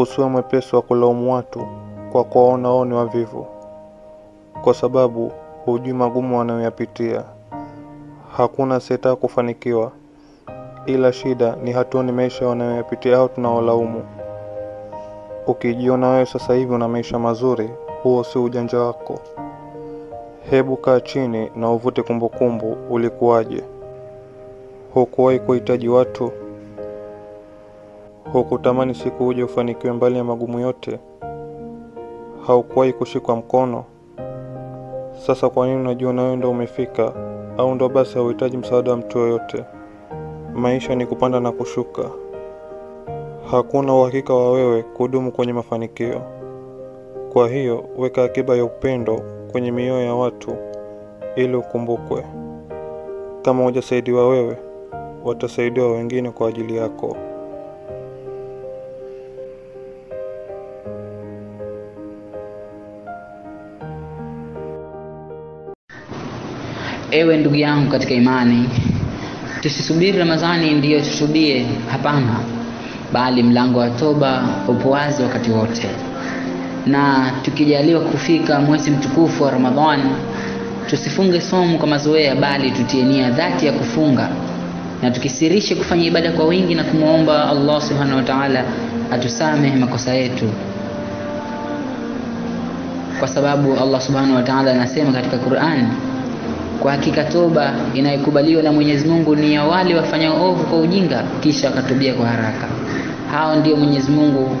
Usiwe mwepesi wa kulaumu watu kwa kuwaona wao ni wavivu, kwa sababu hujui magumu wanayoyapitia. Hakuna asiyetaka kufanikiwa, ila shida ni hatuoni maisha wanayoyapitia hao tunaolaumu. Ukijiona wewe sasa hivi una maisha mazuri, huo si ujanja wako. Hebu kaa chini na uvute kumbukumbu, ulikuwaje? Hukuwahi kuhitaji watu? Hukutamani siku uje ufanikiwe mbali ya magumu yote? Haukuwahi kushikwa mkono? Sasa kwa nini unajua nawe ndo umefika, au ndo basi hauhitaji msaada wa mtu yoyote? Maisha ni kupanda na kushuka. Hakuna uhakika wa wewe kudumu kwenye mafanikio. Kwa hiyo weka akiba ya upendo kwenye mioyo ya watu ili ukumbukwe. Kama hujasaidiwa wewe, watasaidiwa wengine kwa ajili yako. Ewe ndugu yangu katika imani, tusisubiri Ramadhani ndiyo tutubie. Hapana, bali mlango wa toba upo wazi wakati wote, na tukijaliwa kufika mwezi mtukufu wa Ramadhani, tusifunge somu kwa mazoea, bali tutie nia dhati ya kufunga. Na tukisirishe kufanya ibada kwa wingi na kumwomba Allah subhanahu wa ta'ala atusamehe makosa yetu, kwa sababu Allah subhanahu wa ta'ala anasema katika Qur'an kwa hakika toba inayokubaliwa na Mwenyezi Mungu ni ya wale wafanyao ovu kwa ujinga kisha wakatubia kwa haraka. Hao ndio Mwenyezi Mungu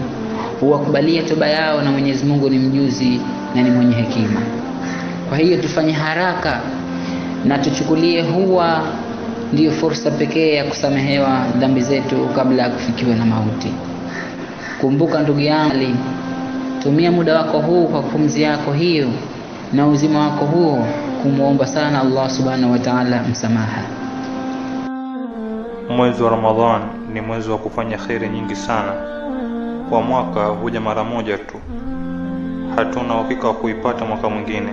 huwakubalia toba yao, na Mwenyezi Mungu ni mjuzi na ni mwenye hekima. Kwa hiyo tufanye haraka na tuchukulie huwa ndiyo fursa pekee ya kusamehewa dhambi zetu kabla ya kufikiwa na mauti. Kumbuka ndugu yangu, tumia muda wako huu kwa pumzi yako hiyo na uzima wako huo kumwomba sana Allah subhanahu wa ta'ala msamaha. Mwezi wa Ramadhan ni mwezi wa kufanya kheri nyingi sana. Kwa mwaka huja mara moja tu, hatuna uhakika wa kuipata mwaka mwingine.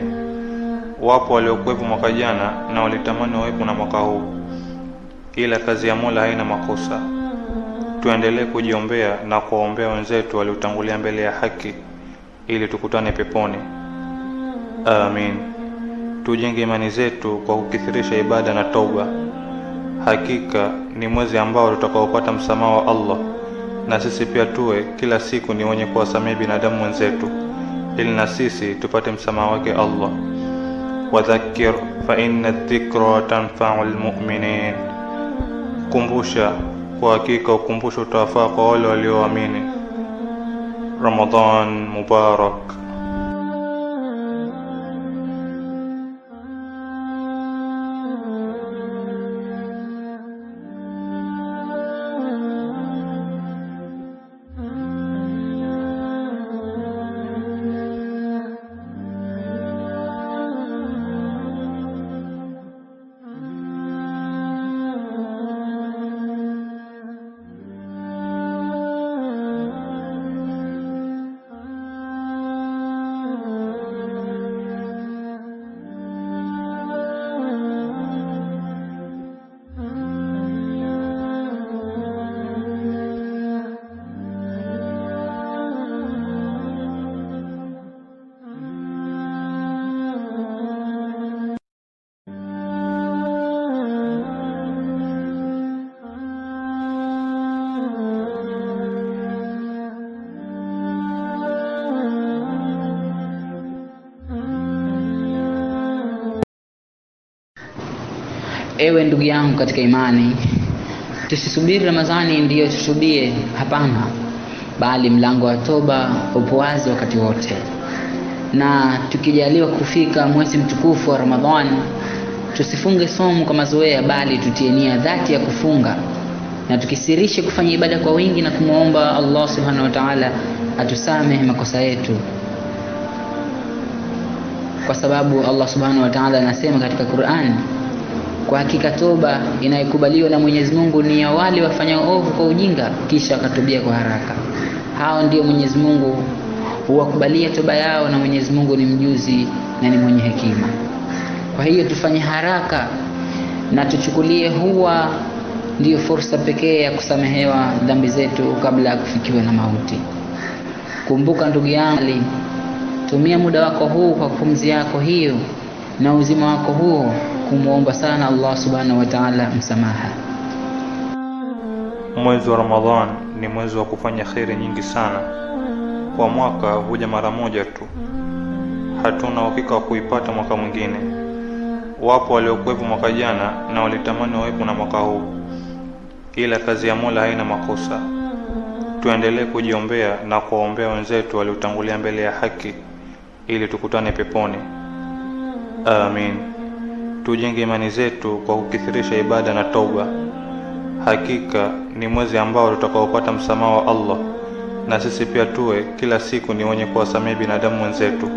Wapo waliokuwepo mwaka jana na walitamani wawepo na mwaka huu, ila kazi ya Mola haina makosa. Tuendelee kujiombea na kuwaombea wenzetu waliotangulia mbele ya haki ili tukutane peponi. Amin. Tujenge imani zetu kwa kukithirisha ibada na toba. Hakika ni mwezi ambao tutakaopata msamaha wa Allah, na sisi pia tuwe kila siku ni wenye kuwasamehe binadamu wenzetu, ili na sisi tupate msamaha wake Allah. Wadhakir fa inna dhikra tanfau lmuminin, kumbusha, kwa hakika ukumbusho utawafaa kwa wale walioamini. Ramadan Mubarak. Ewe ndugu yangu katika imani, tusisubiri Ramadhani ndiyo tutubie. Hapana, bali mlango wa toba upo wazi wakati wote, na tukijaliwa kufika mwezi mtukufu wa Ramadhani, tusifunge somu kwa mazoea, bali tutie nia dhati ya kufunga. Na tukisirishe kufanya ibada kwa wingi na kumwomba Allah subhanahu wa ta'ala atusamehe makosa yetu, kwa sababu Allah subhanahu wa ta'ala anasema katika Qur'an kwa hakika toba inayokubaliwa na Mwenyezi Mungu ni ya wale wafanyao ovu kwa ujinga kisha wakatubia kwa haraka. Hao ndio Mwenyezi Mungu huwakubalia toba yao, na Mwenyezi Mungu ni mjuzi na ni mwenye hekima. Kwa hiyo tufanye haraka na tuchukulie huwa ndiyo fursa pekee ya kusamehewa dhambi zetu kabla ya kufikiwa na mauti. Kumbuka ndugu yangu, tumia muda wako huu kwa pumzi yako hiyo na uzima wako huo kumwomba sana Allah subhanahu wa ta'ala msamaha. Mwezi wa Ramadhan ni mwezi wa kufanya kheri nyingi sana. Kwa mwaka huja mara moja tu, hatuna uhakika wa kuipata mwaka mwingine. Wapo waliokuwepo mwaka jana na walitamani wawepo na mwaka huu, ila kazi ya Mola haina makosa. Tuendelee kujiombea na kuwaombea wenzetu waliotangulia mbele ya haki ili tukutane peponi. Amin. Tujenge imani zetu kwa kukithirisha ibada na toba. Hakika ni mwezi ambao tutakaopata msamaha wa Allah, na sisi pia tuwe kila siku ni wenye kuwasamehe binadamu wenzetu,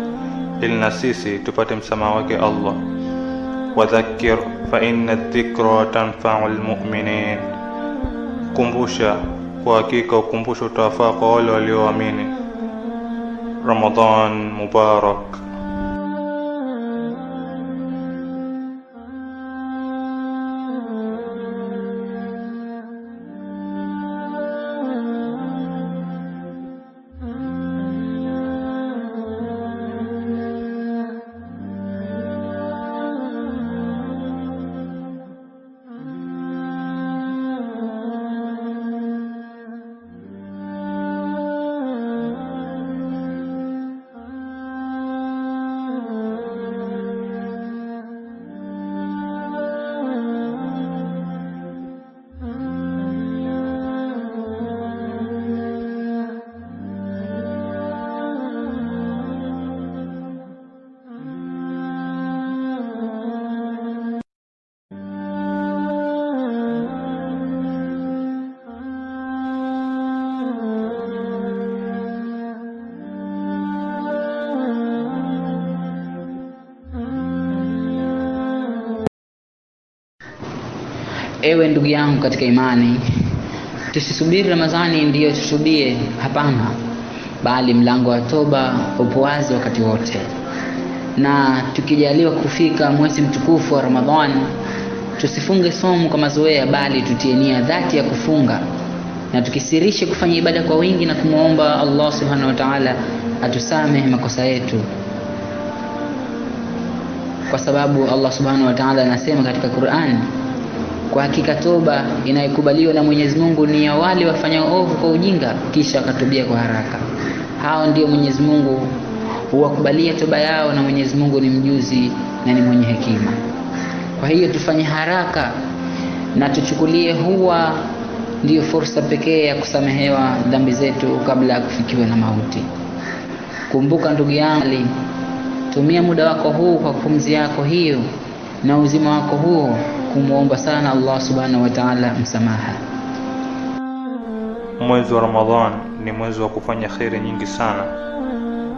ili na sisi tupate msamaha wake Allah. Wadhakir fa dhikra tanfau lmuminin, kumbusha, kwa hakika ukumbusho utawafaa kwa wale walioamini. Ramadan Mubarak. Ewe ndugu yangu katika imani, tusisubiri Ramadhani ndiyo tutubie. Hapana, bali mlango wa toba upo wazi wakati wote, na tukijaliwa kufika mwezi mtukufu wa Ramadhani, tusifunge somo kwa mazoea, bali tutie nia dhati ya kufunga. Na tukisirishe kufanya ibada kwa wingi na kumwomba Allah subhanahu wa ta'ala atusamehe makosa yetu, kwa sababu Allah subhanahu wa ta'ala anasema katika Qur'an kwa hakika toba inayokubaliwa na Mwenyezi Mungu ni ya wale wafanyao ovu kwa ujinga kisha wakatubia kwa haraka. Hao ndio Mwenyezi Mungu huwakubalia toba yao, na Mwenyezi Mungu ni mjuzi na ni mwenye hekima. Kwa hiyo tufanye haraka na tuchukulie huwa ndiyo fursa pekee ya kusamehewa dhambi zetu kabla ya kufikiwa na mauti. Kumbuka ndugu yangu, tumia muda wako huu kwa pumzi yako hiyo na uzima wako huo kumwomba sana Allah subhanahu wa ta'ala msamaha. Mwezi wa Ramadhan ni mwezi wa kufanya kheri nyingi sana.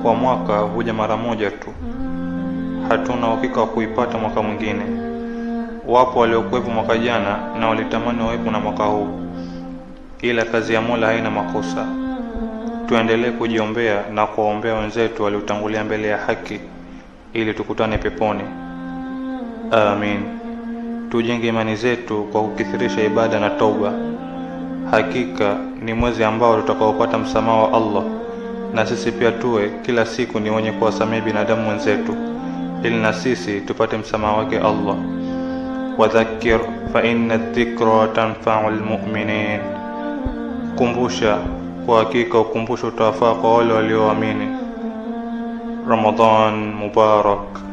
Kwa mwaka huja mara moja tu, hatuna uhakika wa kuipata mwaka mwingine. Wapo waliokuwepo mwaka jana na walitamani wawepo na mwaka huu, ila kazi ya Mola haina makosa. Tuendelee kujiombea na kuwaombea wenzetu waliotangulia mbele ya haki ili tukutane peponi. Amin. Tujenge imani zetu kwa kukithirisha ibada na toba. Hakika ni mwezi ambao tutakaopata msamaha wa Allah, na sisi pia tuwe kila siku ni wenye kuwasamehe binadamu wenzetu, ili na sisi tupate msamaha wake Allah. Wadhakir fa dhikra tanfau lmuminin, kumbusha, kwa hakika ukumbusho utawafaa kwa wale walioamini. Ramadan Mubarak.